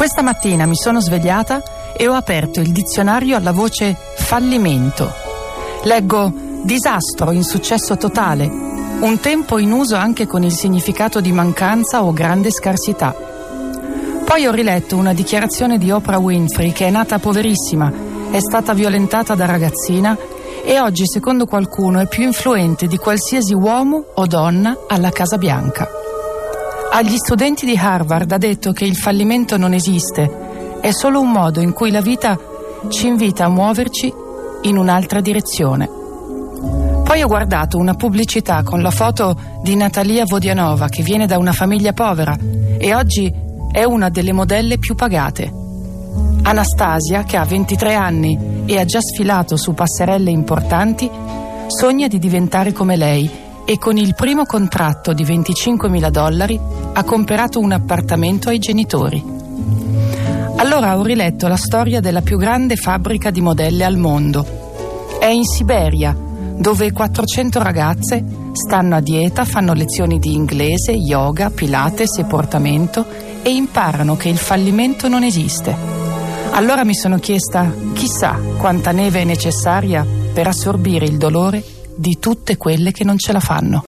Questa mattina mi sono svegliata e ho aperto il dizionario alla voce fallimento. Leggo disastro, insuccesso totale, un tempo in uso anche con il significato di mancanza o grande scarsità. Poi ho riletto una dichiarazione di Oprah Winfrey che è nata poverissima, è stata violentata da ragazzina e oggi, secondo qualcuno, è più influente di qualsiasi uomo o donna alla Casa Bianca. Agli studenti di Harvard ha detto che il fallimento non esiste, è solo un modo in cui la vita ci invita a muoverci in un'altra direzione. Poi ho guardato una pubblicità con la foto di Natalia Vodianova che viene da una famiglia povera e oggi è una delle modelle più pagate. Anastasia, che ha 23 anni e ha già sfilato su passerelle importanti, sogna di diventare come lei e con il primo contratto di 25 mila dollari ha comprato un appartamento ai genitori. Allora ho riletto la storia della più grande fabbrica di modelle al mondo. È in Siberia, dove 400 ragazze stanno a dieta, fanno lezioni di inglese, yoga, pilates e portamento e imparano che il fallimento non esiste. Allora mi sono chiesta, chissà quanta neve è necessaria per assorbire il dolore di tutte quelle che non ce la fanno.